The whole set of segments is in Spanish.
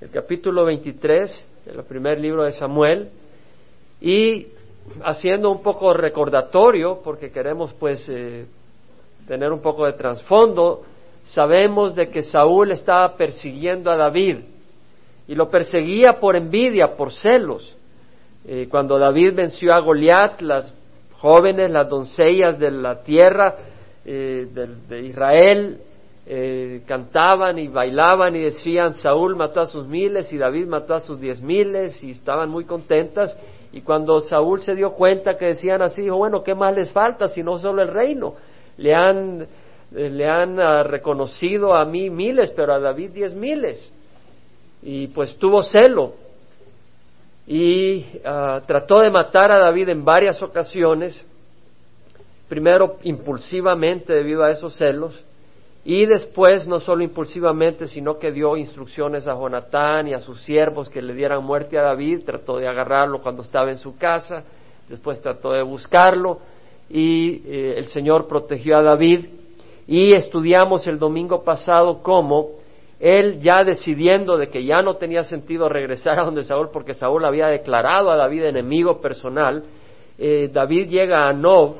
el capítulo 23 del primer libro de Samuel, y haciendo un poco recordatorio, porque queremos pues eh, tener un poco de trasfondo, sabemos de que Saúl estaba persiguiendo a David y lo perseguía por envidia, por celos. Eh, cuando David venció a Goliat, las jóvenes, las doncellas de la tierra eh, de, Israel eh, cantaban y bailaban y decían Saúl mató a sus miles y David mató a sus diez miles y estaban muy contentas. Y cuando Saúl se dio cuenta que decían así dijo bueno qué más les falta si no solo el reino le han le han ah, reconocido a mí miles pero a David diez miles y pues tuvo celo. Y ah, trató de matar a David en varias ocasiones, primero impulsivamente debido a esos celos, y después no solo impulsivamente, sino que dio instrucciones a Jonatán y a sus siervos que le dieran muerte a David, trató de agarrarlo cuando estaba en su casa, después trató de buscarlo, y eh, el Señor protegió a David, y estudiamos el domingo pasado cómo él ya decidiendo de que ya no tenía sentido regresar a donde Saúl porque Saúl había declarado a David enemigo personal, eh, David llega a Nob,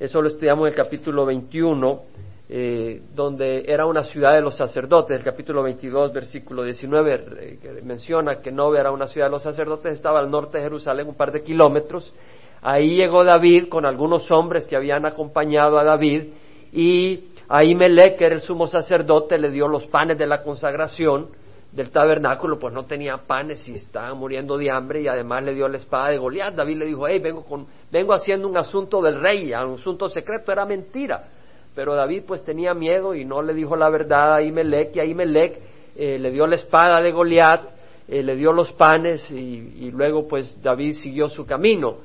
eso lo estudiamos en el capítulo 21, eh, donde era una ciudad de los sacerdotes, el capítulo 22, versículo 19, eh, que menciona que Nob era una ciudad de los sacerdotes, estaba al norte de Jerusalén, un par de kilómetros. Ahí llegó David con algunos hombres que habían acompañado a David y a Imelec, que era el sumo sacerdote, le dio los panes de la consagración del tabernáculo, pues no tenía panes y estaba muriendo de hambre y además le dio la espada de Goliat. David le dijo, hey, vengo, con, vengo haciendo un asunto del rey, un asunto secreto, era mentira. Pero David pues tenía miedo y no le dijo la verdad a Imelec y a Imelec eh, le dio la espada de Goliat, eh, le dio los panes y, luego pues David siguió su camino.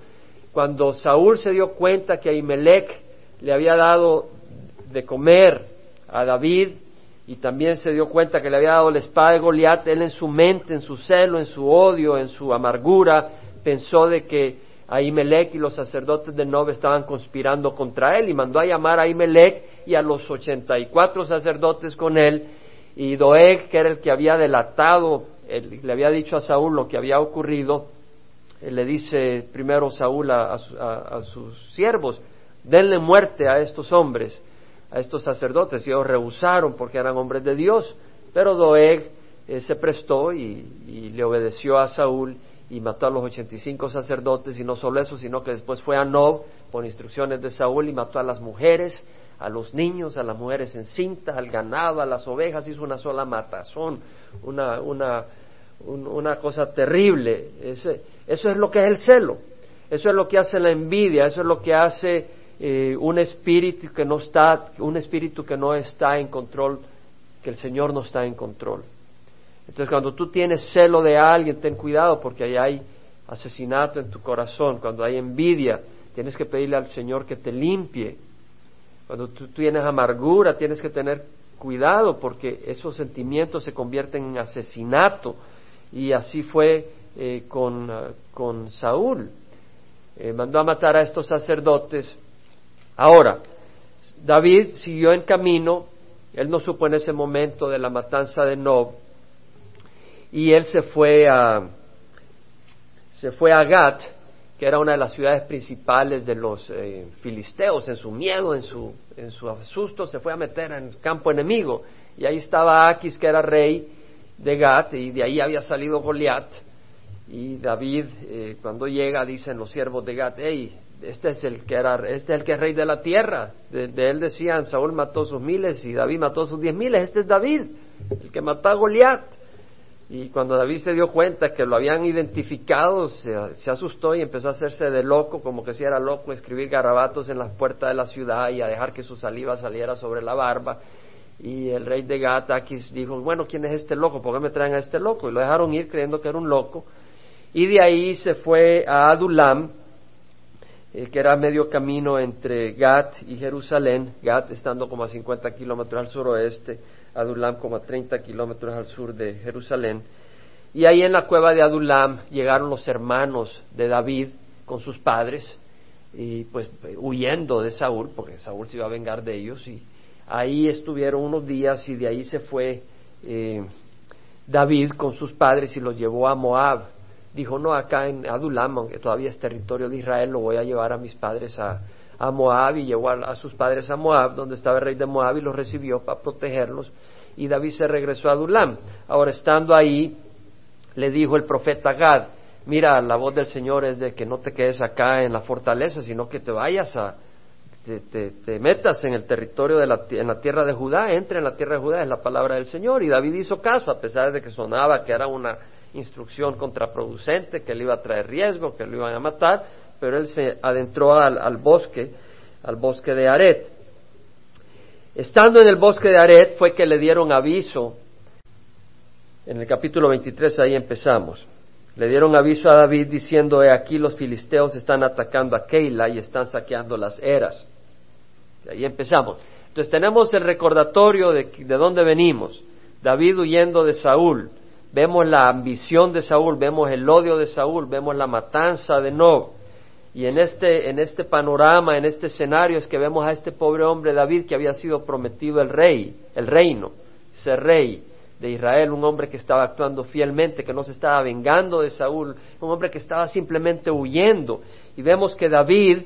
Cuando Saúl se dio cuenta que a Imelec le había dado de comer a David y también se dio cuenta que le había dado la espada de Goliat, él en su mente, en su celo, en su odio, en su amargura, pensó de que Ahimelech y los sacerdotes de Nob estaban conspirando contra él y mandó a llamar a Ahimelech y a los ochenta y cuatro sacerdotes con él y Doeg, que era el que había delatado, le había dicho a Saúl lo que había ocurrido, le dice primero Saúl a, sus siervos, denle muerte a estos hombres a estos sacerdotes. Ellos rehusaron porque eran hombres de Dios, pero Doeg eh, se prestó y, le obedeció a Saúl y mató a los 85 sacerdotes y no solo eso, sino que después fue a Nob por instrucciones de Saúl y mató a las mujeres, a los niños, a las mujeres encintas, al ganado, a las ovejas, hizo una sola matazón, una, una, una cosa terrible. eso es lo que es el celo, eso es lo que hace la envidia, eso es lo que hace eh, un espíritu que no está, un espíritu que no está en control, que el Señor no está en control. Entonces, cuando tú tienes celo de alguien, ten cuidado porque ahí hay asesinato en tu corazón. Cuando hay envidia, tienes que pedirle al Señor que te limpie. Cuando tú tienes amargura, tienes que tener cuidado porque esos sentimientos se convierten en asesinato. Y así fue eh, con, ah, con, Saúl. Eh, mandó a matar a estos sacerdotes Ahora, David siguió en camino, él no supo en ese momento de la matanza de Nob, y él se fue a, se fue a Gat, que era una de las ciudades principales de los eh, filisteos, en su miedo, en su, en su asusto, se fue a meter en el campo enemigo. Y ahí estaba Aquis, que era rey de Gat, y de ahí había salido Goliat. Y David, eh, cuando llega, dicen los siervos de Gat, hey, este es el que era, este es el que es rey de la tierra. De, él decían, Saúl mató sus miles y David mató sus diez miles. Este es David, el que mató a Goliat. Y cuando David se dio cuenta que lo habían identificado, se, asustó y empezó a hacerse de loco, como que si era loco, escribir garabatos en las puertas de la ciudad y a dejar que su saliva saliera sobre la barba. Y el rey de Gatakis dijo, bueno, ¿quién es este loco? ¿Por qué me traen a este loco? Y lo dejaron ir creyendo que era un loco. Y de ahí se fue a Adulam, eh, que era medio camino entre Gat y Jerusalén, Gat estando como a 50 kilómetros al suroeste, Adulam como a 30 kilómetros al sur de Jerusalén. Y ahí en la cueva de Adulam llegaron los hermanos de David con sus padres, y pues huyendo de Saúl, porque Saúl se iba a vengar de ellos, y ahí estuvieron unos días y de ahí se fue, eh, David con sus padres y los llevó a Moab. Dijo, no, acá en Adulam, aunque todavía es territorio de Israel, lo voy a llevar a mis padres a, Moab y llevó a, sus padres a Moab, donde estaba el rey de Moab y los recibió para protegerlos. Y David se regresó a Adulam. Ahora, estando ahí, le dijo el profeta Gad, mira, la voz del Señor es de que no te quedes acá en la fortaleza, sino que te vayas a, te, metas en el territorio de la, en la tierra de Judá, entre en la tierra de Judá, es la palabra del Señor. Y David hizo caso, a pesar de que sonaba que era una instrucción contraproducente, que le iba a traer riesgo, que lo iban a matar, pero él se adentró al, bosque, al bosque de Aret. Estando en el bosque de Aret fue que le dieron aviso, en el capítulo 23 ahí empezamos, le dieron aviso a David diciendo, he aquí los filisteos están atacando a Keila y están saqueando las eras. Ahí empezamos. Entonces tenemos el recordatorio de, de dónde venimos. David huyendo de Saúl. Vemos la ambición de Saúl, vemos el odio de Saúl, vemos la matanza de Nob. Y en este, en este panorama, en este escenario, es que vemos a este pobre hombre David que había sido prometido el rey, el reino, ser rey de Israel, un hombre que estaba actuando fielmente, que no se estaba vengando de Saúl, un hombre que estaba simplemente huyendo. Y vemos que David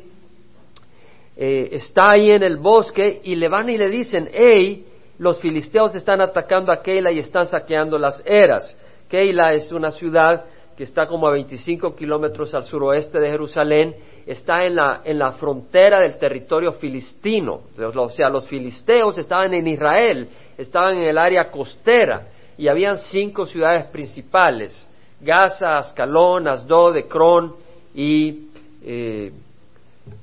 eh, está ahí en el bosque y le van y le dicen, hey, los filisteos están atacando a Keila y están saqueando las eras. Keila es una ciudad que está como a 25 kilómetros al suroeste de Jerusalén, está en la, en la frontera del territorio filistino. O sea, los filisteos estaban en Israel, estaban en el área costera y habían cinco ciudades principales, Gaza, Ascalón, Asdod, Ecrón y eh,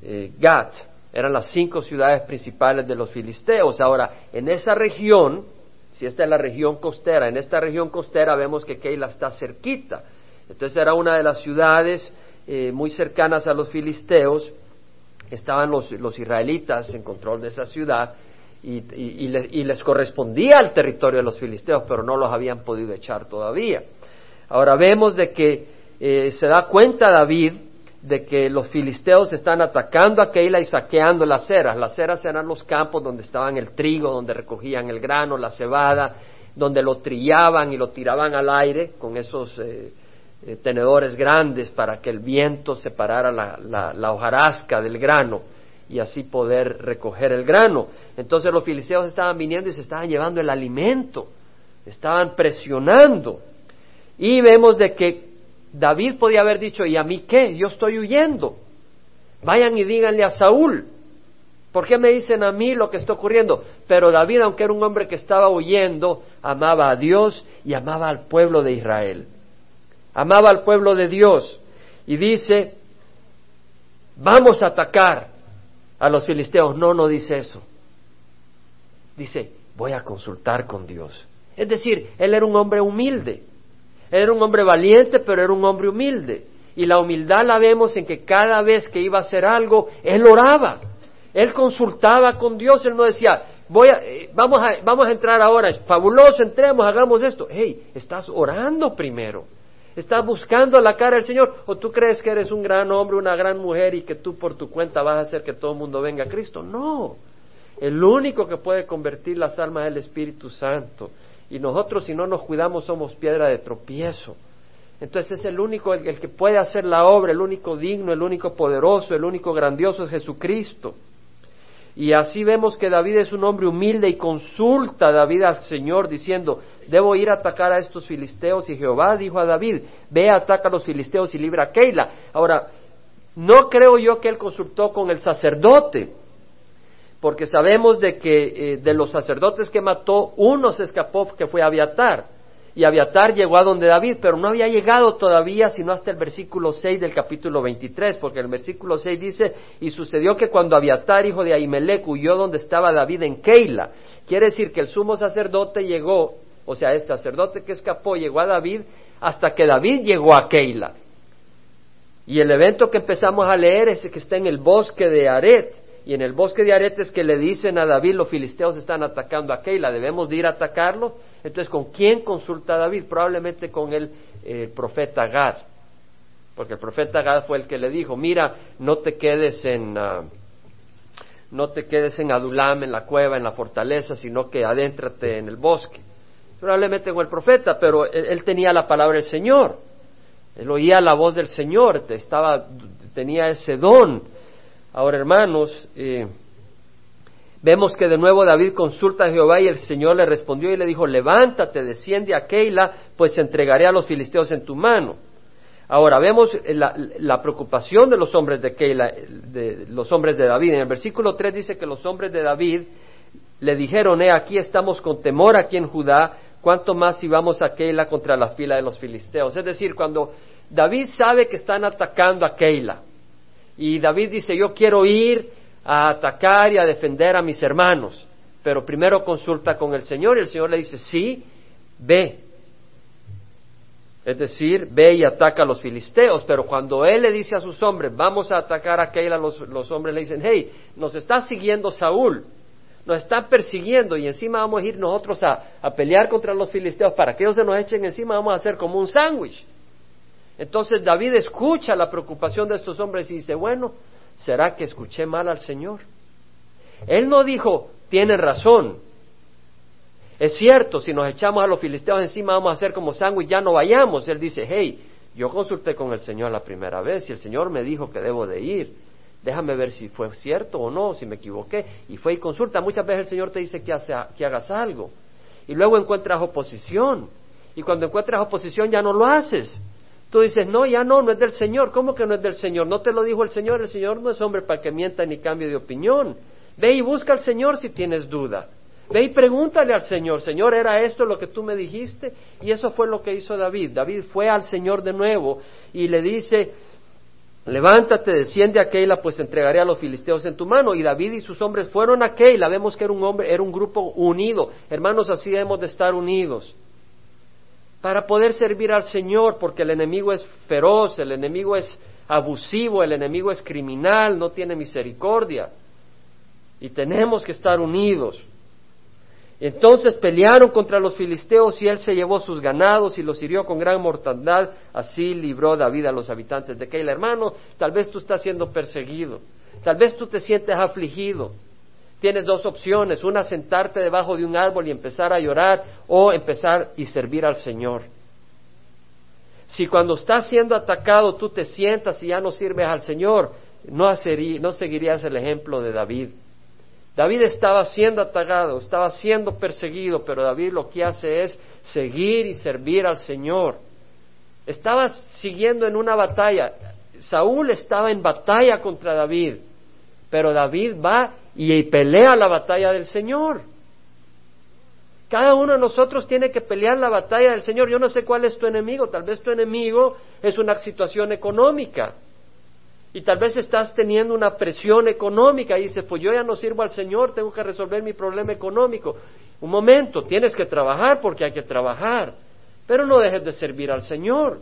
eh, Gat eran las cinco ciudades principales de los filisteos. Ahora, en esa región, si esta es la región costera, en esta región costera vemos que Keila está cerquita. Entonces era una de las ciudades eh, muy cercanas a los filisteos. Estaban los, los, israelitas en control de esa ciudad y, y, les correspondía al territorio de los filisteos, pero no los habían podido echar todavía. Ahora vemos de que eh, se da cuenta David de que los filisteos están atacando a Keila y saqueando las ceras. Las ceras eran los campos donde estaban el trigo, donde recogían el grano, la cebada, donde lo trillaban y lo tiraban al aire con esos eh, eh, tenedores grandes para que el viento separara la, la, hojarasca del grano y así poder recoger el grano. Entonces los filisteos estaban viniendo y se estaban llevando el alimento, estaban presionando. Y vemos de que David podía haber dicho, ¿y a mí qué? Yo estoy huyendo. Vayan y díganle a Saúl. ¿Por qué me dicen a mí lo que está ocurriendo? Pero David, aunque era un hombre que estaba huyendo, amaba a Dios y amaba al pueblo de Israel. Amaba al pueblo de Dios. Y dice, vamos a atacar a los filisteos. No, no dice eso. Dice, voy a consultar con Dios. Es decir, él era un hombre humilde. Era un hombre valiente, pero era un hombre humilde. Y la humildad la vemos en que cada vez que iba a hacer algo, él oraba. Él consultaba con Dios, él no decía, voy a, eh, vamos, a, vamos a entrar ahora, es fabuloso, entremos, hagamos esto. Hey, estás orando primero. Estás buscando la cara del Señor. ¿O tú crees que eres un gran hombre, una gran mujer y que tú por tu cuenta vas a hacer que todo el mundo venga a Cristo? No. El único que puede convertir las almas es el Espíritu Santo. Y nosotros si no nos cuidamos somos piedra de tropiezo. Entonces es el único, el, que puede hacer la obra, el único digno, el único poderoso, el único grandioso es Jesucristo. Y así vemos que David es un hombre humilde y consulta a David al Señor diciendo, debo ir a atacar a estos filisteos. Y Jehová dijo a David, ve, ataca a los filisteos y libra a Keila. Ahora, no creo yo que él consultó con el sacerdote, porque sabemos de que eh, de los sacerdotes que mató, uno se escapó que fue Abiatar. Y Abiatar llegó a donde David, pero no había llegado todavía sino hasta el versículo 6 del capítulo 23, porque el versículo 6 dice, y sucedió que cuando Abiatar, hijo de Ahimelech, huyó donde estaba David en Keila, quiere decir que el sumo sacerdote llegó, o sea, este sacerdote que escapó llegó a David hasta que David llegó a Keila. Y el evento que empezamos a leer es el que está en el bosque de Aret, y en el bosque de Aretes que le dicen a David, los filisteos están atacando a Keila, debemos de ir a atacarlo. Entonces, ¿con quién consulta David? Probablemente con el profeta Gad, porque el profeta Gad fue el que le dijo, mira, no te quedes en... Ah, no te quedes en Adulam, en la cueva, en la fortaleza, sino que adéntrate en el bosque. probablemente con el profeta, pero él, tenía la palabra del Señor. Él oía la voz del Señor, estaba, tenía ese don. Ahora, hermanos, eh, vemos que de nuevo David consulta a Jehová y el Señor le respondió y le dijo, levántate, desciende a Keila, pues entregaré a los filisteos en tu mano. Ahora, vemos la, preocupación de los hombres de Keila, de los hombres de David. En el versículo 3 dice que los hombres de David le dijeron, he aquí estamos con temor aquí en Judá, cuánto más si vamos a Keila contra la fila de los filisteos. Es decir, cuando David sabe que están atacando a Keila, y David dice, yo quiero ir a atacar y a defender a mis hermanos, pero primero consulta con el Señor y el Señor le dice, sí, ve. Es decir, ve y ataca a los filisteos, pero cuando él le dice a sus hombres, vamos a atacar a Keila, los, los hombres le dicen, hey, nos está siguiendo Saúl, nos están persiguiendo y encima vamos a ir nosotros a, pelear contra los filisteos para que ellos se nos echen encima, vamos a hacer como un sándwich. Entonces David escucha la preocupación de estos hombres y dice, bueno, ¿será que escuché mal al Señor? Él no dijo, tiene razón. Es cierto, si nos echamos a los filisteos encima vamos a hacer como sándwich, ya no vayamos. Él dice, hey, yo consulté con el Señor la primera vez y el Señor me dijo que debo de ir déjame ver si fue cierto o no, si me equivoqué. Y fue y consulta. Muchas veces el Señor te dice que, que hagas algo. Y luego encuentras oposición. Y cuando encuentras oposición ya no lo haces. Tú dices, no, ya no, no es del Señor. ¿Cómo que no es del Señor? No te lo dijo el Señor. El Señor no es hombre para que mienta ni cambie de opinión. Ve y busca al Señor si tienes duda. Ve y pregúntale al Señor, Señor, ¿era esto lo que tú me dijiste? Y eso fue lo que hizo David. David fue al Señor de nuevo y le dice, Levántate, desciende a Keila, pues entregaré a los filisteos en tu mano. Y David y sus hombres fueron a Keila. Vemos que era un hombre, era un grupo unido. Hermanos, así debemos de estar unidos. Para poder servir al Señor, porque el enemigo es feroz, el enemigo es abusivo, el enemigo es criminal, no tiene misericordia. Y tenemos que estar unidos. Entonces pelearon contra los filisteos y él se llevó sus ganados y los hirió con gran mortandad. Así libró David a los habitantes de Keila. Hermano, tal vez tú estás siendo perseguido. Tal vez tú te sientes afligido. Tienes dos opciones. Una, sentarte debajo de un árbol y empezar a llorar o empezar y servir al Señor. Si cuando estás siendo atacado tú te sientas y ya no sirves al Señor, no, no seguirías el ejemplo de David. David estaba siendo atacado, estaba siendo perseguido, pero David lo que hace es seguir y servir al Señor. Estaba siguiendo en una batalla. Saúl estaba en batalla contra David, pero David va y pelea la batalla del Señor. Cada uno de nosotros tiene que pelear la batalla del Señor. Yo no sé cuál es tu enemigo. Tal vez tu enemigo es una situación económica. Y tal vez estás teniendo una presión económica y dices, pues yo ya no sirvo al Señor, tengo que resolver mi problema económico. Un momento, tienes que trabajar porque hay que trabajar, pero no dejes de servir al Señor.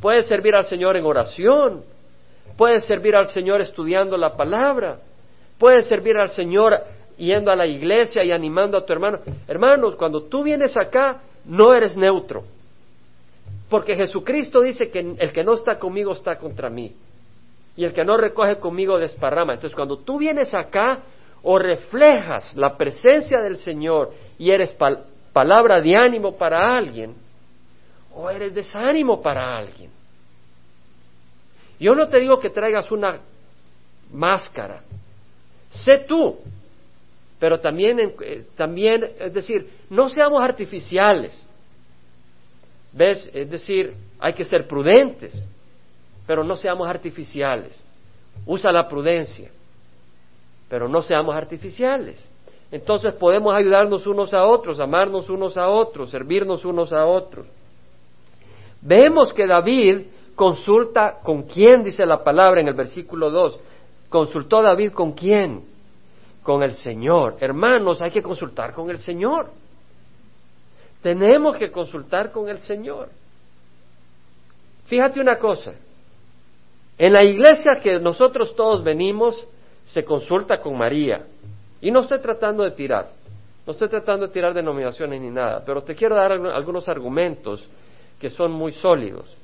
Puedes servir al Señor en oración, puedes servir al Señor estudiando la palabra, puedes servir al Señor yendo a la iglesia y animando a tu hermano. Hermanos, cuando tú vienes acá, no eres neutro, porque Jesucristo dice que el que no está conmigo está contra mí y el que no recoge conmigo desparrama. Entonces, cuando tú vienes acá o reflejas la presencia del Señor y eres palabra de ánimo para alguien, o eres desánimo para alguien. Yo no te digo que traigas una máscara, sé tú, pero también, eh, también, es decir, no seamos artificiales. ¿Ves? Es decir, hay que ser prudentes pero no seamos artificiales. Usa la prudencia, pero no seamos artificiales. Entonces podemos ayudarnos unos a otros, amarnos unos a otros, servirnos unos a otros. Vemos que David consulta con quién, dice la palabra en el versículo 2. Consultó David con quién? Con el Señor. Hermanos, hay que consultar con el Señor. Tenemos que consultar con el Señor. Fíjate una cosa, en la iglesia que nosotros todos venimos, se consulta con María. Y no estoy tratando de tirar, no estoy tratando de tirar denominaciones ni nada, pero te quiero dar algunos argumentos que son muy sólidos.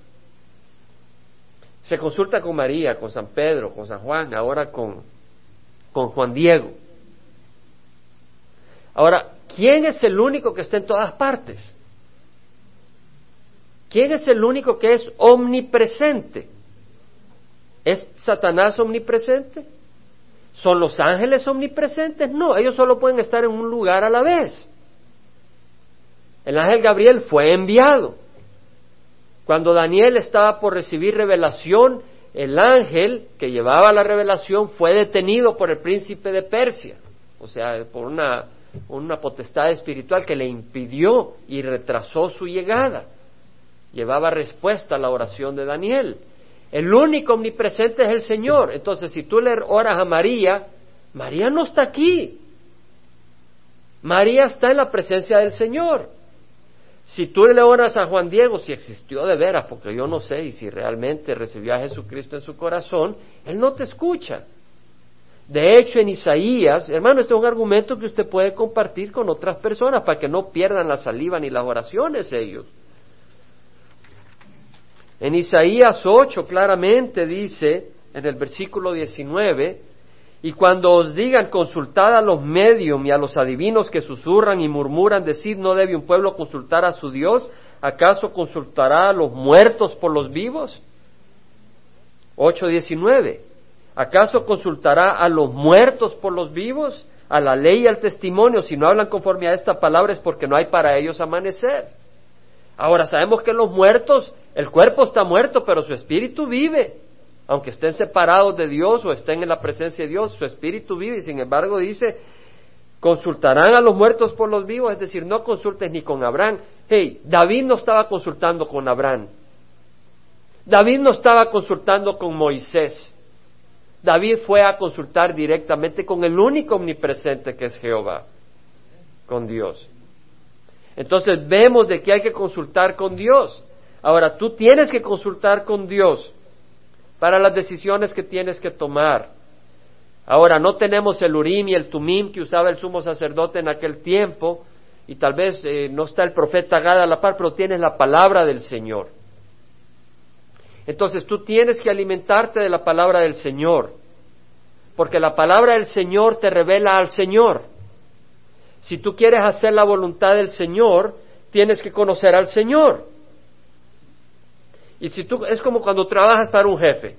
Se consulta con María, con San Pedro, con San Juan, ahora con, con Juan Diego. Ahora, ¿quién es el único que está en todas partes? ¿Quién es el único que es omnipresente? ¿Es Satanás omnipresente? ¿Son los ángeles omnipresentes? No, ellos solo pueden estar en un lugar a la vez. El ángel Gabriel fue enviado. Cuando Daniel estaba por recibir revelación, el ángel que llevaba la revelación fue detenido por el príncipe de Persia, o sea, por una, una potestad espiritual que le impidió y retrasó su llegada. Llevaba respuesta a la oración de Daniel. El único omnipresente es el Señor. Entonces, si tú le oras a María, María no está aquí. María está en la presencia del Señor. Si tú le oras a Juan Diego, si existió de veras, porque yo no sé, y si realmente recibió a Jesucristo en su corazón, él no te escucha. De hecho, en Isaías, hermano, este es un argumento que usted puede compartir con otras personas para que no pierdan la saliva ni las oraciones ellos. En Isaías 8 claramente dice, en el versículo 19, y cuando os digan consultad a los medios y a los adivinos que susurran y murmuran, decid no debe un pueblo consultar a su Dios, ¿acaso consultará a los muertos por los vivos? 8.19. ¿Acaso consultará a los muertos por los vivos? A la ley y al testimonio, si no hablan conforme a esta palabra es porque no hay para ellos amanecer. Ahora sabemos que los muertos, el cuerpo está muerto, pero su espíritu vive aunque estén separados de Dios o estén en la presencia de Dios, su espíritu vive y sin embargo dice, consultarán a los muertos por los vivos, es decir, no consultes ni con Abraham. Hey, David no estaba consultando con Abraham. David no estaba consultando con Moisés. David fue a consultar directamente con el único omnipresente que es Jehová, con Dios. Entonces vemos de que hay que consultar con Dios. Ahora, tú tienes que consultar con Dios para las decisiones que tienes que tomar. Ahora, no tenemos el Urim y el Tumim que usaba el sumo sacerdote en aquel tiempo, y tal vez eh, no está el profeta Gad a la par, pero tienes la palabra del Señor. Entonces tú tienes que alimentarte de la palabra del Señor, porque la palabra del Señor te revela al Señor. Si tú quieres hacer la voluntad del Señor, tienes que conocer al Señor. Y si tú, es como cuando trabajas para un jefe.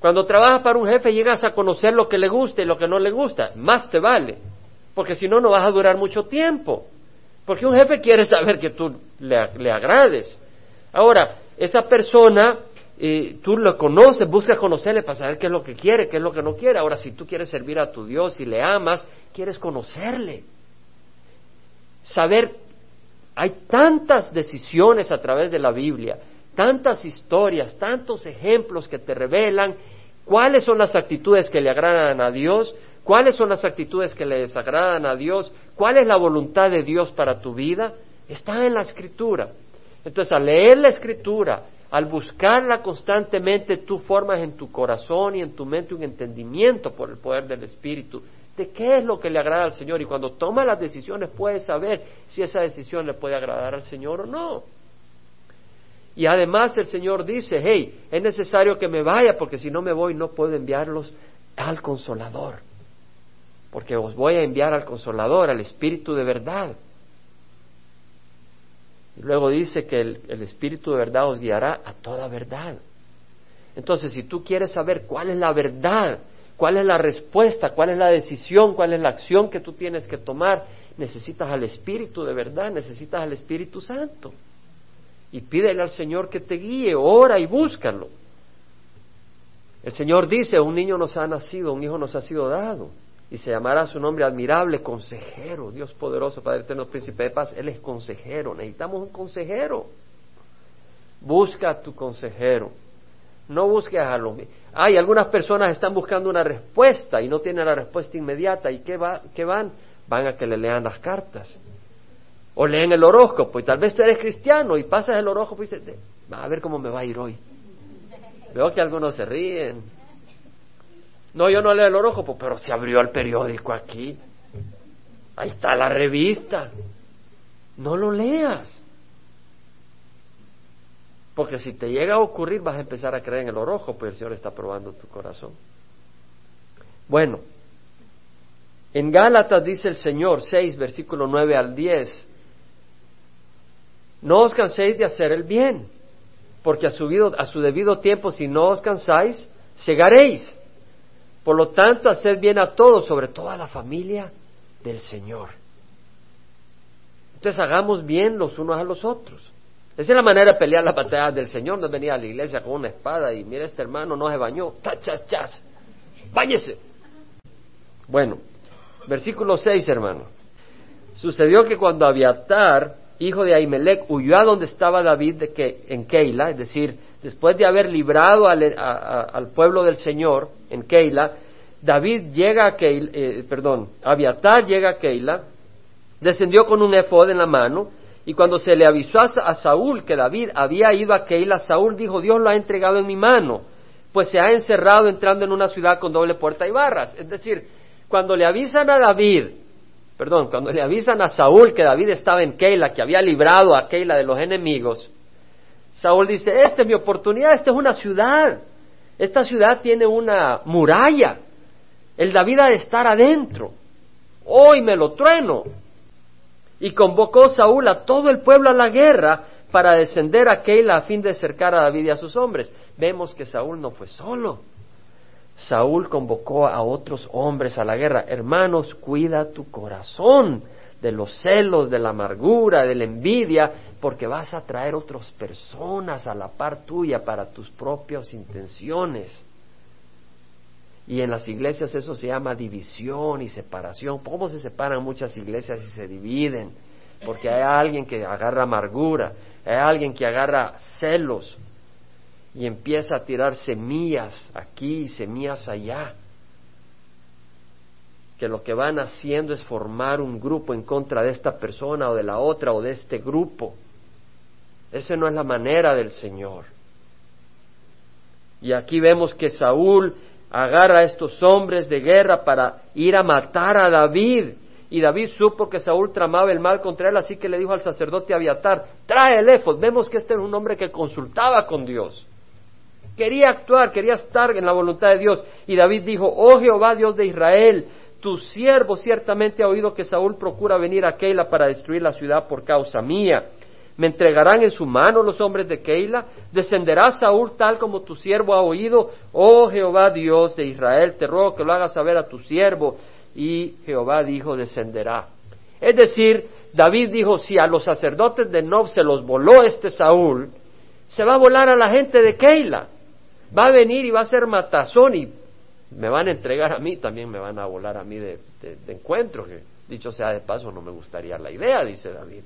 Cuando trabajas para un jefe llegas a conocer lo que le gusta y lo que no le gusta. Más te vale. Porque si no, no vas a durar mucho tiempo. Porque un jefe quiere saber que tú le, le agrades. Ahora, esa persona, eh, tú lo conoces, buscas conocerle para saber qué es lo que quiere, qué es lo que no quiere. Ahora, si tú quieres servir a tu Dios y le amas, quieres conocerle. Saber, hay tantas decisiones a través de la Biblia tantas historias, tantos ejemplos que te revelan cuáles son las actitudes que le agradan a Dios, cuáles son las actitudes que le desagradan a Dios, cuál es la voluntad de Dios para tu vida, está en la escritura. Entonces, al leer la escritura, al buscarla constantemente, tú formas en tu corazón y en tu mente un entendimiento por el poder del Espíritu de qué es lo que le agrada al Señor y cuando toma las decisiones puedes saber si esa decisión le puede agradar al Señor o no. Y además el Señor dice, hey, es necesario que me vaya porque si no me voy no puedo enviarlos al consolador. Porque os voy a enviar al consolador, al Espíritu de verdad. Y luego dice que el, el Espíritu de verdad os guiará a toda verdad. Entonces, si tú quieres saber cuál es la verdad, cuál es la respuesta, cuál es la decisión, cuál es la acción que tú tienes que tomar, necesitas al Espíritu de verdad, necesitas al Espíritu Santo y pídele al Señor que te guíe, ora y búscalo. El Señor dice, un niño nos ha nacido, un hijo nos ha sido dado, y se llamará su nombre admirable, consejero, Dios poderoso, Padre eterno, príncipe de paz. Él es consejero, necesitamos un consejero. Busca a tu consejero. No busques a los... Hay algunas personas están buscando una respuesta y no tienen la respuesta inmediata. ¿Y qué, va, qué van? Van a que le lean las cartas o leen el horóscopo y tal vez tú eres cristiano y pasas el horóscopo y dices, a ver cómo me va a ir hoy. Veo que algunos se ríen. No, yo no leo el horóscopo, pero se abrió el periódico aquí. Ahí está la revista. No lo leas. Porque si te llega a ocurrir vas a empezar a creer en el horóscopo y el Señor está probando tu corazón. Bueno, En Gálatas dice el Señor, 6, versículo 9 al 10, no os canséis de hacer el bien, porque a su, a su debido tiempo, si no os cansáis, segaréis. Por lo tanto, haced bien a todos, sobre todo a la familia del Señor. Entonces hagamos bien los unos a los otros. Esa es la manera de pelear la batalla del Señor. No venía a la iglesia con una espada y mira este hermano no se bañó. ¡Tachas, chas! ¡Báñese! Bueno, versículo 6, hermano. Sucedió que cuando Abiatar, hijo de Ahimelech, huyó a donde estaba David en Keila, es decir, después de haber librado al, pueblo del Señor en Keila, David llega a Keila, eh, perdón, Abiatar llega a Keila, descendió con un efod en la mano, y cuando se le avisó a, Saúl que David había ido a Keila, Saúl dijo, Dios lo ha entregado en mi mano, pues se ha encerrado entrando en una ciudad con doble puerta y barras. Es decir, cuando le avisan a David, perdón, cuando le avisan a Saúl que David estaba en Keila, que había librado a Keila de los enemigos, Saúl dice, esta es mi oportunidad, esta es una ciudad, esta ciudad tiene una muralla, el David ha de estar adentro, hoy me lo trueno. Y convocó Saúl a todo el pueblo a la guerra para descender a Keila a fin de cercar a David y a sus hombres. Vemos que Saúl no fue solo. Saúl convocó a otros hombres a la guerra. Hermanos, cuida tu corazón de los celos, de la amargura, de la envidia, porque vas a traer otras personas a la par tuya para tus propias intenciones. Y en las iglesias eso se llama división y separación. ¿Cómo se separan muchas iglesias y se dividen? Porque hay alguien que agarra amargura, hay alguien que agarra celos y empieza a tirar semillas aquí y semillas allá. Que lo que van haciendo es formar un grupo en contra de esta persona o de la otra o de este grupo. Esa no es la manera del Señor. Y aquí vemos que Saúl agarra a estos hombres de guerra para ir a matar a David. Y David supo que Saúl tramaba el mal contra él, así que le dijo al sacerdote Abiatar, trae el efod. Vemos que este era un hombre que consultaba con Dios. Quería actuar, quería estar en la voluntad de Dios. Y David dijo, oh Jehová Dios de Israel, tu siervo ciertamente ha oído que Saúl procura venir a Keila para destruir la ciudad por causa mía. ¿Me entregarán en su mano los hombres de Keila? ¿Descenderá Saúl tal como tu siervo ha oído? Oh Jehová Dios de Israel, te ruego que lo hagas saber a tu siervo. Y Jehová dijo, descenderá. Es decir, David dijo, si a los sacerdotes de Nob se los voló este Saúl, se va a volar a la gente de Keila. Va a venir y va a ser matazón y me van a entregar a mí, también me van a volar a mí de, encuentro, que dicho sea de paso no me gustaría la idea, dice David.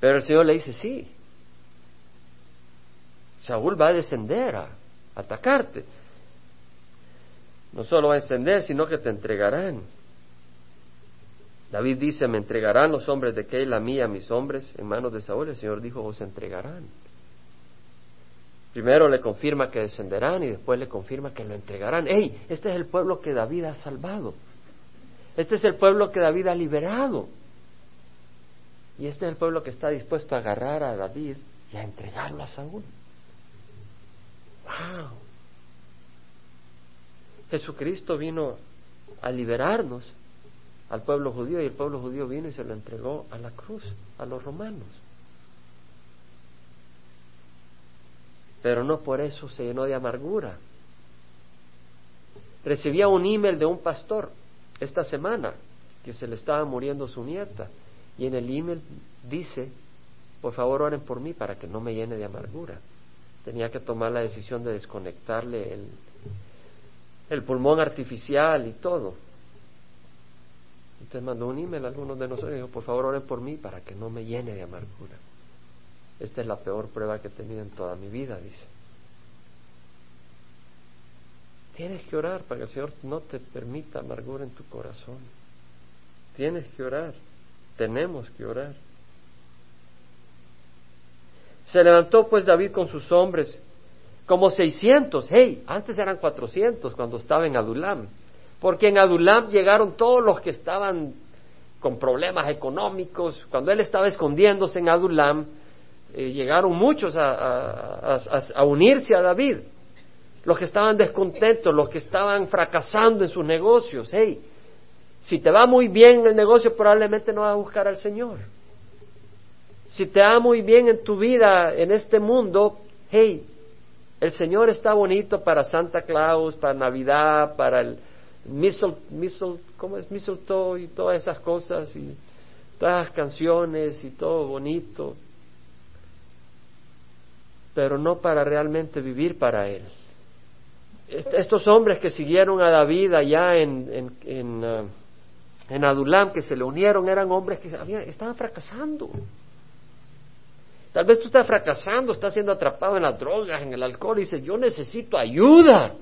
Pero el Señor le dice, sí, Saúl va a descender a atacarte. No solo va a descender, sino que te entregarán. David dice, me entregarán los hombres de Keila a mí, a mis hombres, en manos de Saúl. El Señor dijo, os entregarán. Primero le confirma que descenderán y después le confirma que lo entregarán. ¡Ey! Este es el pueblo que David ha salvado. Este es el pueblo que David ha liberado. Y este es el pueblo que está dispuesto a agarrar a David y a entregarlo a Saúl. ¡Wow! Jesucristo vino a liberarnos al pueblo judío y el pueblo judío vino y se lo entregó a la cruz, a los romanos. Pero no por eso se llenó de amargura. Recibía un email de un pastor esta semana que se le estaba muriendo su nieta y en el email dice, por favor oren por mí para que no me llene de amargura. Tenía que tomar la decisión de desconectarle el, pulmón artificial y todo. Entonces mandó un email a algunos de nosotros y dijo, por favor oren por mí para que no me llene de amargura. Esta es la peor prueba que he tenido en toda mi vida, dice. Tienes que orar para que el Señor no te permita amargura en tu corazón. Tienes que orar. Tenemos que orar. Se levantó pues David con sus hombres, como seiscientos, hey, antes eran cuatrocientos cuando estaba en Adulam, porque en Adulam llegaron todos los que estaban con problemas económicos, cuando él estaba escondiéndose en Adulam, eh, llegaron muchos a, unirse a David. los que estaban descontentos, los que estaban fracasando en sus negocios. Hey, si te va muy bien en el negocio, probablemente no vas a buscar al Señor. Si te va muy bien en tu vida, en este mundo, hey, el Señor está bonito para Santa Claus, para Navidad, para el mistletoe y todas esas cosas y todas las canciones y todo bonito, pero no para realmente vivir para Él. Estos hombres que siguieron a David allá en, uh, en Adulam, que se le unieron, eran hombres que estaban fracasando. Tal vez tú estás fracasando, estás siendo atrapado en las drogas, en el alcohol, y dices, yo necesito ayuda.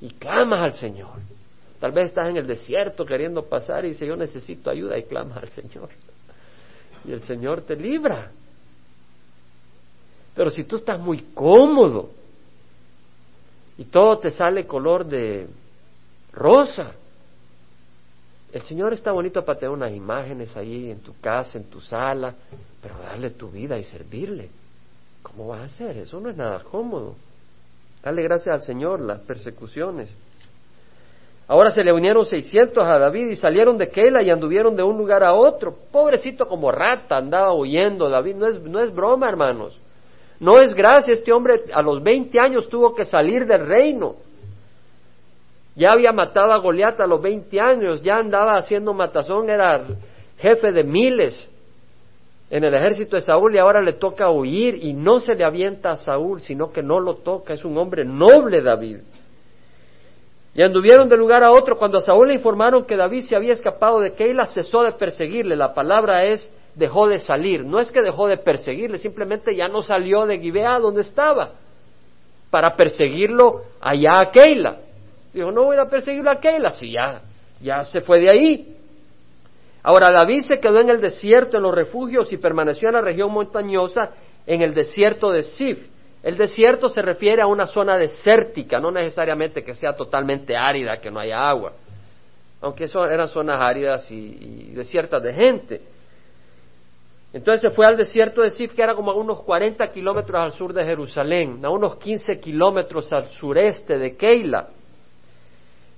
Y clamas al Señor. Tal vez estás en el desierto queriendo pasar y dices, yo necesito ayuda, y clamas al Señor. Y el Señor te libra. Pero si tú estás muy cómodo y todo te sale color de rosa, el Señor está bonito para tener unas imágenes ahí en tu casa, en tu sala, pero darle tu vida y servirle. ¿Cómo vas a hacer? Eso no es nada cómodo. Dale gracias al Señor las persecuciones. Ahora se le unieron seiscientos a David y salieron de Keila y anduvieron de un lugar a otro. Pobrecito como rata andaba huyendo David. No es, no es broma, hermanos. No es gracia. Este hombre a los veinte años tuvo que salir del reino. Ya había matado a Goliat a los 20 años, ya andaba haciendo matazón, era jefe de miles en el ejército de Saúl y ahora le toca huir y no se le avienta a Saúl, sino que no lo toca, es un hombre noble David. Y anduvieron de lugar a otro. Cuando a Saúl le informaron que David se había escapado de Keila, cesó de perseguirle. La palabra es dejó de salir. No es que dejó de perseguirle, simplemente ya no salió de Gibea donde estaba para perseguirlo allá a Keila. Dijo, no voy a perseguir a Keila, si ya, ya se fue de ahí. Ahora David se quedó en el desierto, en los refugios, y permaneció en la región montañosa, en el desierto de Sif. El desierto se refiere a una zona desértica, no necesariamente que sea totalmente árida, que no haya agua, aunque eso eran zonas áridas y desiertas de gente. Entonces se fue al desierto de Sif, que era como a unos 40 kilómetros al sur de Jerusalén, a unos 15 kilómetros al sureste de Keila.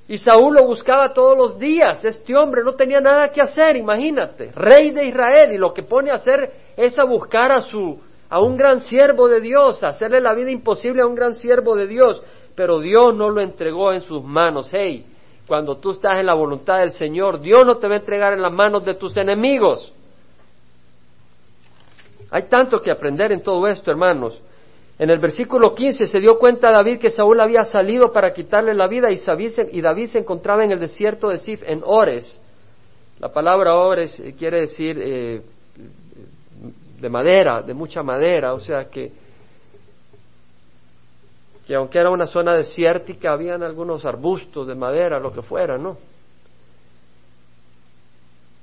Y Saúl lo buscaba todos los días. Este hombre no tenía nada que hacer, imagínate, rey de Israel, y lo que pone a hacer es a buscar a su a un gran siervo de Dios, a hacerle la vida imposible a un gran siervo de Dios, pero Dios no lo entregó en sus manos. Hey, cuando tú estás en la voluntad del Señor, Dios no te va a entregar en las manos de tus enemigos. Hay tanto que aprender en todo esto, hermanos. En el versículo 15 se dio cuenta David que Saúl había salido para quitarle la vida y, David se encontraba en el desierto de Sif, en Ores. La palabra Ores eh, quiere decir eh, de madera, de mucha madera, o sea que, que aunque era una zona desértica, habían algunos arbustos de madera, lo que fuera, ¿no?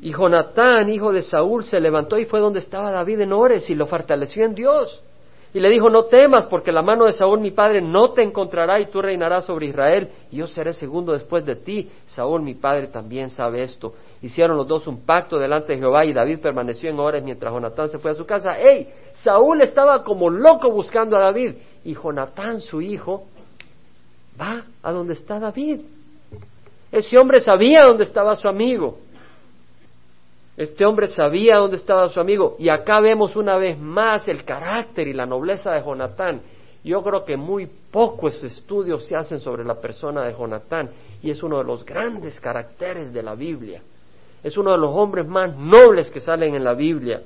Y Jonatán, hijo de Saúl, se levantó y fue donde estaba David en Ores y lo fortaleció en Dios. Y le dijo, no temas, porque la mano de Saúl mi padre no te encontrará y tú reinarás sobre Israel, y yo seré segundo después de ti. Saúl mi padre también sabe esto. Hicieron los dos un pacto delante de Jehová y David permaneció en Ores mientras Jonatán se fue a su casa. ¡Ey! Saúl estaba como loco buscando a David. Y Jonatán, su hijo, va a donde está David. Ese hombre sabía dónde estaba su amigo. Este hombre sabía dónde estaba su amigo y acá vemos una vez más el carácter y la nobleza de Jonatán. Yo creo que muy pocos estudios se hacen sobre la persona de Jonatán y es uno de los grandes caracteres de la Biblia. Es uno de los hombres más nobles que salen en la Biblia.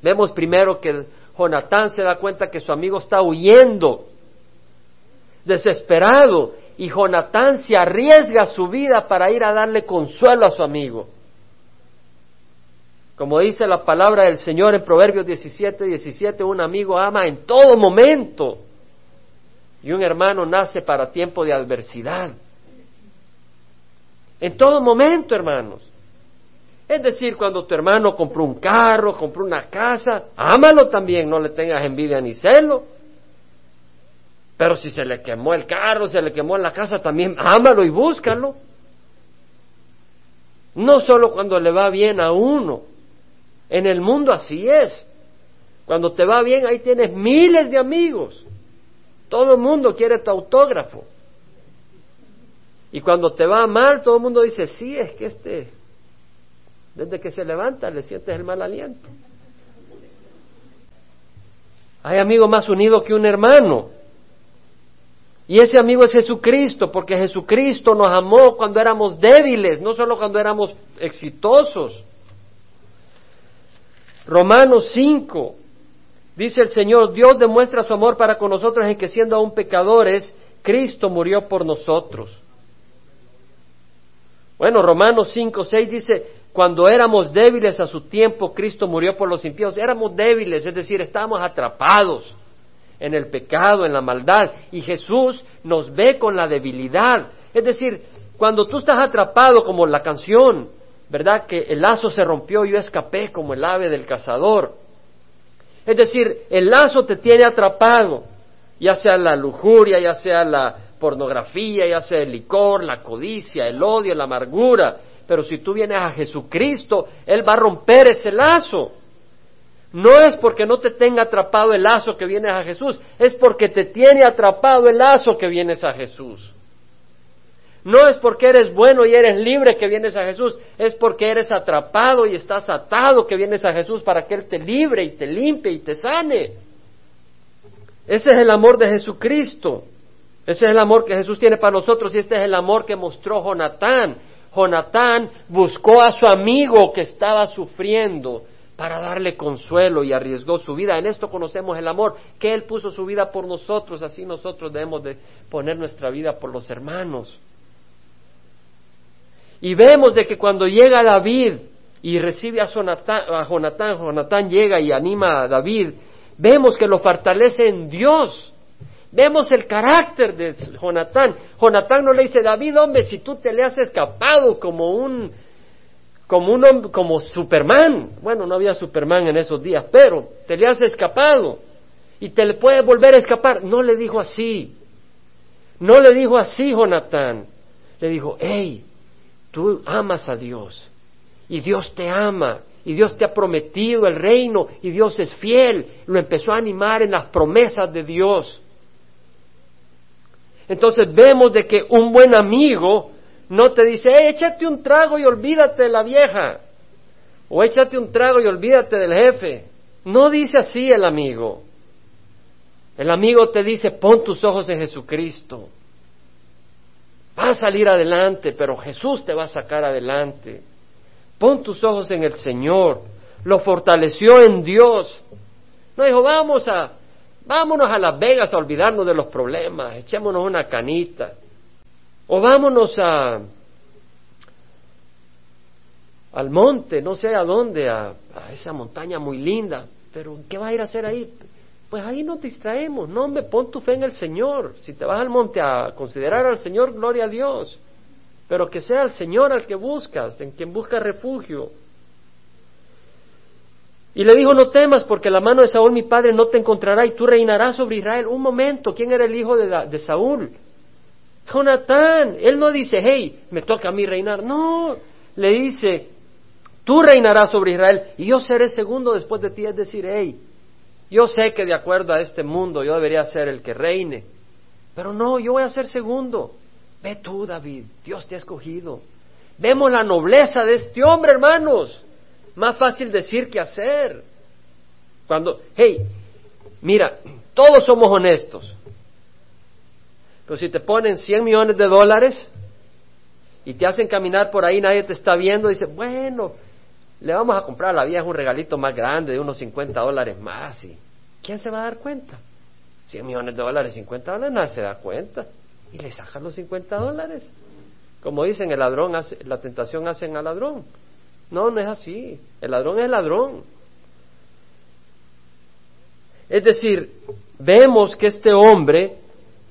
Vemos primero que Jonatán se da cuenta que su amigo está huyendo, desesperado, y Jonatán se arriesga su vida para ir a darle consuelo a su amigo. Como dice la palabra del Señor en Proverbios 17, 17, un amigo ama en todo momento y un hermano nace para tiempo de adversidad. En todo momento, hermanos. Es decir, cuando tu hermano compró un carro, compró una casa, ámalo también, no le tengas envidia ni celo. Pero si se le quemó el carro, se le quemó la casa, también ámalo y búscalo. No solo cuando le va bien a uno, en el mundo así es. Cuando te va bien, ahí tienes miles de amigos. Todo el mundo quiere tu autógrafo. Y cuando te va mal, todo el mundo dice, sí, es que este, desde que se levanta le sientes el mal aliento. Hay amigo más unido que un hermano. Y ese amigo es Jesucristo, porque Jesucristo nos amó cuando éramos débiles, no solo cuando éramos exitosos. Romanos 5, dice el Señor, Dios demuestra su amor para con nosotros en que siendo aún pecadores, Cristo murió por nosotros. Bueno, Romanos 5, 6 dice, cuando éramos débiles a su tiempo, Cristo murió por los impíos. Éramos débiles, es decir, estábamos atrapados en el pecado, en la maldad, y Jesús nos ve con la debilidad. Es decir, cuando tú estás atrapado como la canción, ¿verdad? Que el lazo se rompió, yo escapé como el ave del cazador. Es decir, el lazo te tiene atrapado, ya sea la lujuria, ya sea la pornografía, ya sea el licor, la codicia, el odio, la amargura. Pero si tú vienes a Jesucristo, Él va a romper ese lazo. No es porque no te tenga atrapado el lazo que vienes a Jesús, es porque te tiene atrapado el lazo que vienes a Jesús. No es porque eres bueno y eres libre que vienes a Jesús, es porque eres atrapado y estás atado que vienes a Jesús para que Él te libre y te limpie y te sane. Ese es el amor de Jesucristo. Ese es el amor que Jesús tiene para nosotros y este es el amor que mostró Jonatán. Jonatán buscó a su amigo que estaba sufriendo para darle consuelo y arriesgó su vida. En esto conocemos el amor, que Él puso su vida por nosotros, así nosotros debemos de poner nuestra vida por los hermanos. Y vemos de que cuando llega David y recibe a, Jonatán, Jonatán llega y anima a David, vemos que lo fortalece en Dios. Vemos el carácter de Jonatán. Jonatán no le dice, David, hombre, si tú te le has escapado como un como un hombre, como Superman. Bueno, no había Superman en esos días, pero te le has escapado y te le puede volver a escapar. No le dijo así. No le dijo así, Jonatán. Le dijo, hey, tú amas a Dios y Dios te ama y Dios te ha prometido el reino y Dios es fiel. Lo empezó a animar en las promesas de Dios. Entonces vemos de que un buen amigo no te dice, échate un trago y olvídate de la vieja. O échate un trago y olvídate del jefe. No dice así el amigo. El amigo te dice, pon tus ojos en Jesucristo. Va a salir adelante, pero Jesús te va a sacar adelante. Pon tus ojos en el Señor. Lo fortaleció en Dios. No dijo, vamos a, vámonos a Las Vegas a olvidarnos de los problemas, echémonos una canita. O vámonos a, al monte, no sé a dónde, a, esa montaña muy linda. Pero ¿qué vas a ir a hacer ahí? Pues ahí nos distraemos. No, me pon tu fe en el Señor. Si te vas al monte a considerar al Señor, gloria a Dios. Pero que sea el Señor al que buscas, en quien buscas refugio. Y le dijo, no temas, porque la mano de Saúl, mi padre, no te encontrará y tú reinarás sobre Israel. Un momento, ¿quién era el hijo de, de Saúl? Jonatán, él no dice, hey, me toca a mí reinar. No, le dice, tú reinarás sobre Israel y yo seré segundo después de ti. Es decir, hey, yo sé que de acuerdo a este mundo yo debería ser el que reine, pero no, yo voy a ser segundo. Ve tú, David, Dios te ha escogido. Vemos la nobleza de este hombre, hermanos. Más fácil decir que hacer. Cuando, hey, mira, todos somos honestos. Pero si te ponen 100 millones de dólares y te hacen caminar por ahí, nadie te está viendo, dice, bueno, le vamos a comprar a la vieja un regalito más grande de unos 50 dólares más. ¿Y quién se va a dar cuenta? 100 millones de dólares, 50 dólares, nadie se da cuenta. Y le sacan los 50 dólares. Como dicen, el ladrón hace, la tentación hace al ladrón. No, no es así. El ladrón es ladrón. Es decir, vemos que este hombre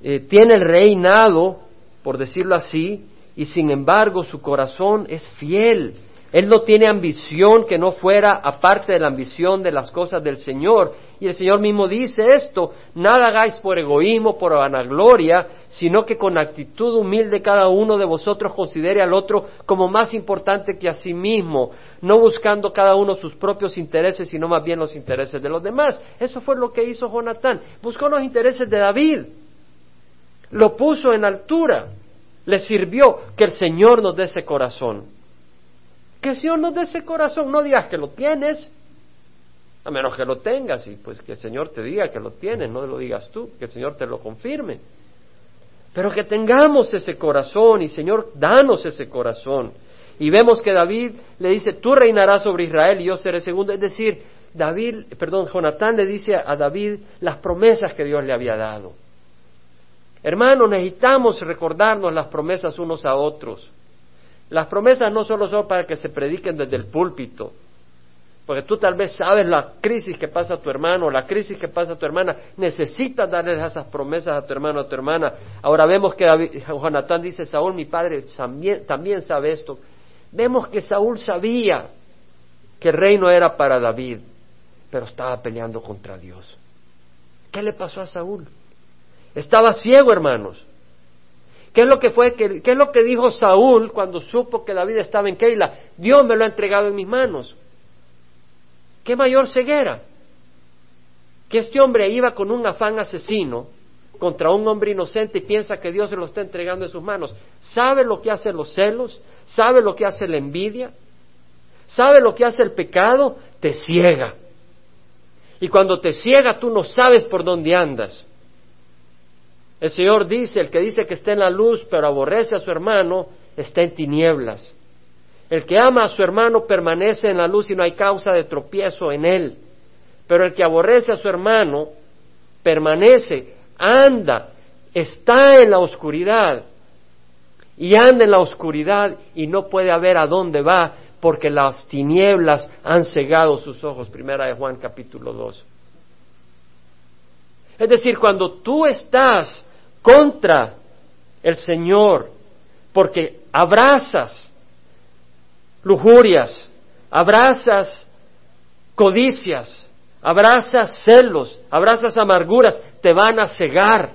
eh, tiene el reinado, por decirlo así, y sin embargo su corazón es fiel. Él no tiene ambición que no fuera aparte de la ambición de las cosas del Señor. Y el Señor mismo dice esto, nada hagáis por egoísmo, por vanagloria, sino que con actitud humilde cada uno de vosotros considere al otro como más importante que a sí mismo, no buscando cada uno sus propios intereses, sino más bien los intereses de los demás. Eso fue lo que hizo Jonatán. Buscó los intereses de David lo puso en altura, le sirvió que el Señor nos dé ese corazón. Que el Señor nos dé ese corazón, no digas que lo tienes, a menos que lo tengas y pues que el Señor te diga que lo tienes, no lo digas tú, que el Señor te lo confirme. Pero que tengamos ese corazón y Señor, danos ese corazón. Y vemos que David le dice, tú reinarás sobre Israel y yo seré segundo. Es decir, David, perdón, Jonatán le dice a David las promesas que Dios le había dado. Hermanos, necesitamos recordarnos las promesas unos a otros. Las promesas no solo son para que se prediquen desde el púlpito, porque tú tal vez sabes la crisis que pasa a tu hermano, la crisis que pasa a tu hermana, necesitas darle esas promesas a tu hermano, a tu hermana. Ahora vemos que David, Jonatán dice, Saúl, mi padre, también, también sabe esto. Vemos que Saúl sabía que el reino era para David, pero estaba peleando contra Dios. ¿Qué le pasó a Saúl? Estaba ciego, hermanos. ¿Qué es lo que fue? ¿Qué, es lo que dijo Saúl cuando supo que David estaba en Keila? Dios me lo ha entregado en mis manos. ¿Qué mayor ceguera? Que este hombre iba con un afán asesino contra un hombre inocente y piensa que Dios se lo está entregando en sus manos. ¿Sabe lo que hace los celos? ¿Sabe lo que hace la envidia? ¿Sabe lo que hace el pecado? Te ciega. Y cuando te ciega tú no sabes por dónde andas. El Señor dice, el que dice que está en la luz pero aborrece a su hermano, está en tinieblas. El que ama a su hermano permanece en la luz y no hay causa de tropiezo en él. Pero el que aborrece a su hermano permanece, anda, está en la oscuridad y anda en la oscuridad y no puede ver a dónde va porque las tinieblas han cegado sus ojos. Primera de Juan capítulo 2. Es decir, cuando tú estás contra el Señor, porque abrazas lujurias, abrazas codicias, abrazas celos, abrazas amarguras, te van a cegar.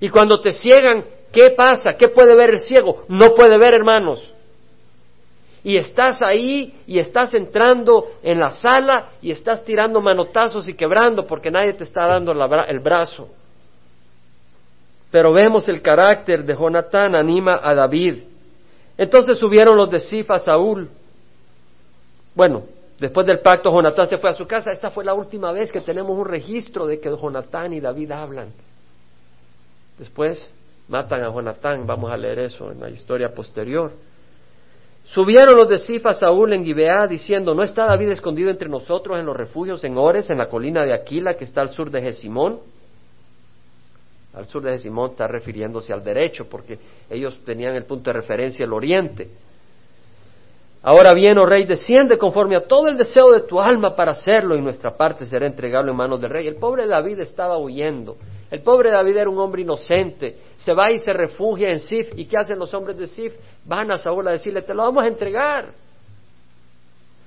Y cuando te ciegan, ¿qué pasa? ¿Qué puede ver el ciego? No puede ver, hermanos y estás ahí y estás entrando en la sala y estás tirando manotazos y quebrando porque nadie te está dando el brazo. Pero vemos el carácter de Jonatán anima a David. Entonces subieron los de Sif a Saúl. Bueno, después del pacto Jonatán se fue a su casa. Esta fue la última vez que tenemos un registro de que Jonatán y David hablan. Después matan a Jonatán, vamos a leer eso en la historia posterior. Subieron los de Sif a Saúl en Gibeá diciendo, ¿no está David escondido entre nosotros en los refugios en Ores, en la colina de Aquila que está al sur de Jesimón? Al sur de Jesimón está refiriéndose al derecho porque ellos tenían el punto de referencia el oriente. Ahora bien, oh rey, desciende conforme a todo el deseo de tu alma para hacerlo y nuestra parte será entregable en manos del rey. El pobre David estaba huyendo. El pobre David era un hombre inocente. Se va y se refugia en Sif. ¿Y qué hacen los hombres de Sif? Van a Saúl a decirle, te lo vamos a entregar.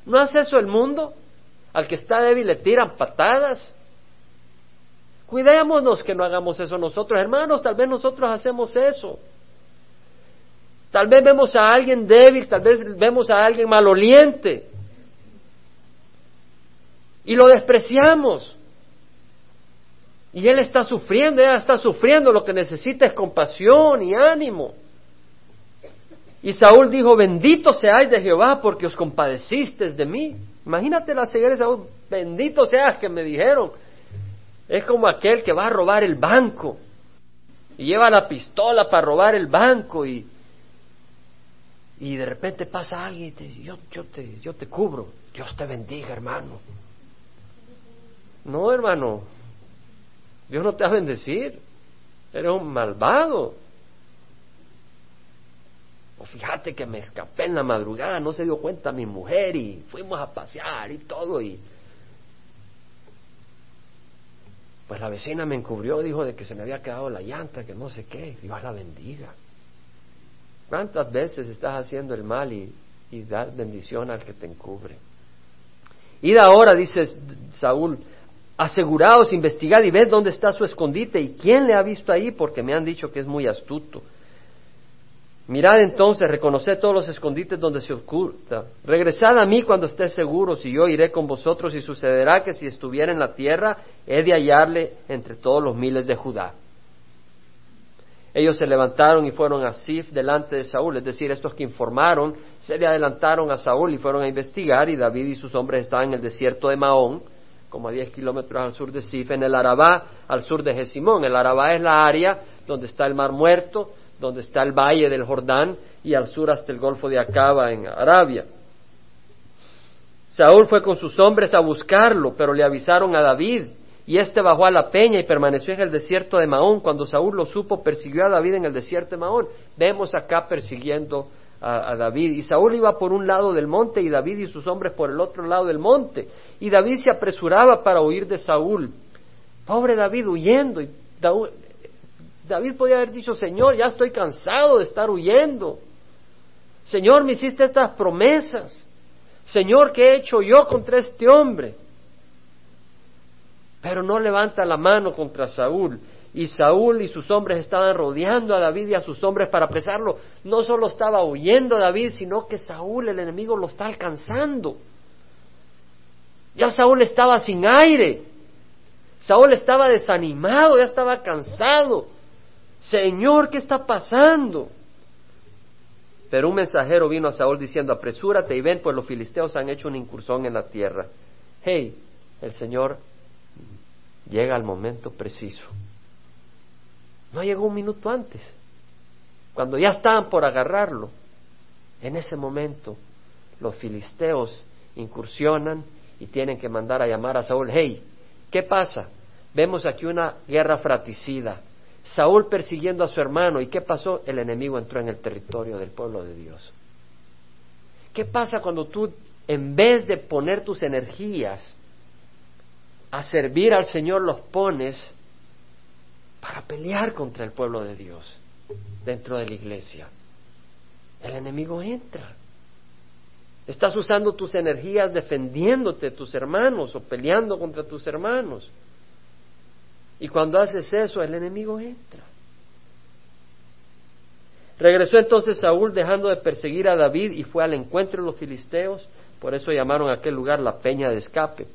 ¿No hace eso el mundo? Al que está débil le tiran patadas. Cuidémonos que no hagamos eso nosotros, hermanos. Tal vez nosotros hacemos eso. Tal vez vemos a alguien débil, tal vez vemos a alguien maloliente y lo despreciamos. Y él está sufriendo, ella está sufriendo, lo que necesita es compasión y ánimo. Y Saúl dijo, bendito seáis de Jehová porque os compadecisteis de mí. Imagínate la ceguera de Saúl, bendito seas que me dijeron. Es como aquel que va a robar el banco y lleva la pistola para robar el banco y, y de repente pasa alguien y te dice, yo, yo, te, yo te cubro, Dios te bendiga hermano. No hermano, Dios no te va a bendecir, eres un malvado. O fíjate que me escapé en la madrugada, no se dio cuenta mi mujer y fuimos a pasear y todo y pues la vecina me encubrió, dijo de que se me había quedado la llanta, que no sé qué, Dios la bendiga. ¿Cuántas veces estás haciendo el mal y, y das bendición al que te encubre? Id ahora, dice Saúl, aseguraos, investigad y ved dónde está su escondite y quién le ha visto ahí, porque me han dicho que es muy astuto. Mirad entonces, reconoced todos los escondites donde se oculta. Regresad a mí cuando estés seguros y yo iré con vosotros y sucederá que si estuviera en la tierra he de hallarle entre todos los miles de Judá. Ellos se levantaron y fueron a Sif delante de Saúl, es decir, estos que informaron se le adelantaron a Saúl y fueron a investigar y David y sus hombres estaban en el desierto de Mahón, como a 10 kilómetros al sur de Sif, en el Arabá, al sur de Jesimón. El Arabá es la área donde está el Mar Muerto, donde está el Valle del Jordán y al sur hasta el Golfo de Acaba en Arabia. Saúl fue con sus hombres a buscarlo, pero le avisaron a David y éste bajó a la peña y permaneció en el desierto de Mahón. Cuando Saúl lo supo, persiguió a David en el desierto de Mahón. Vemos acá persiguiendo a, David. Y Saúl iba por un lado del monte y David y sus hombres por el otro lado del monte. Y David se apresuraba para huir de Saúl. Pobre David huyendo. Y David podía haber dicho, Señor, ya estoy cansado de estar huyendo. Señor, me hiciste estas promesas. Señor, ¿qué he hecho yo contra este hombre? pero no levanta la mano contra Saúl. Y Saúl y sus hombres estaban rodeando a David y a sus hombres para apresarlo. No solo estaba huyendo David, sino que Saúl, el enemigo, lo está alcanzando. Ya Saúl estaba sin aire. Saúl estaba desanimado, ya estaba cansado. Señor, ¿qué está pasando? Pero un mensajero vino a Saúl diciendo, apresúrate y ven, pues los filisteos han hecho una incursión en la tierra. Hey, el Señor llega al momento preciso. No llegó un minuto antes. Cuando ya estaban por agarrarlo, en ese momento los filisteos incursionan y tienen que mandar a llamar a Saúl. Hey, ¿qué pasa? Vemos aquí una guerra fratricida. Saúl persiguiendo a su hermano. ¿Y qué pasó? El enemigo entró en el territorio del pueblo de Dios. ¿Qué pasa cuando tú, en vez de poner tus energías a servir al Señor los pones para pelear contra el pueblo de Dios dentro de la iglesia. El enemigo entra. Estás usando tus energías defendiéndote de tus hermanos o peleando contra tus hermanos. Y cuando haces eso, el enemigo entra. Regresó entonces Saúl dejando de perseguir a David y fue al encuentro de los filisteos. Por eso llamaron a aquel lugar la peña de escape.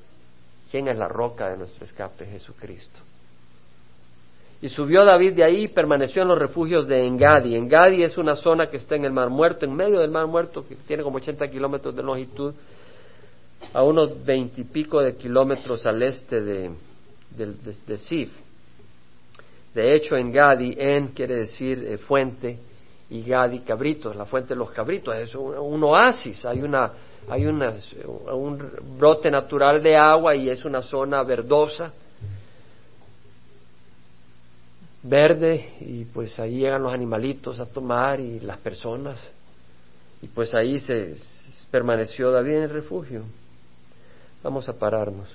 ¿Quién es la roca de nuestro escape? Jesucristo. Y subió David de ahí y permaneció en los refugios de Engadi. Engadi es una zona que está en el Mar Muerto, en medio del Mar Muerto, que tiene como 80 kilómetros de longitud, a unos veintipico de kilómetros al este de, de, Sif. De hecho, Engadi, En quiere decir eh, fuente, y Gadi, cabritos, la fuente de los cabritos. Es un oasis, hay una hay un brote natural de agua y es una zona verdosa, verde, y pues ahí llegan los animalitos a tomar y las personas, y pues ahí se permaneció David en el refugio. Vamos a pararnos.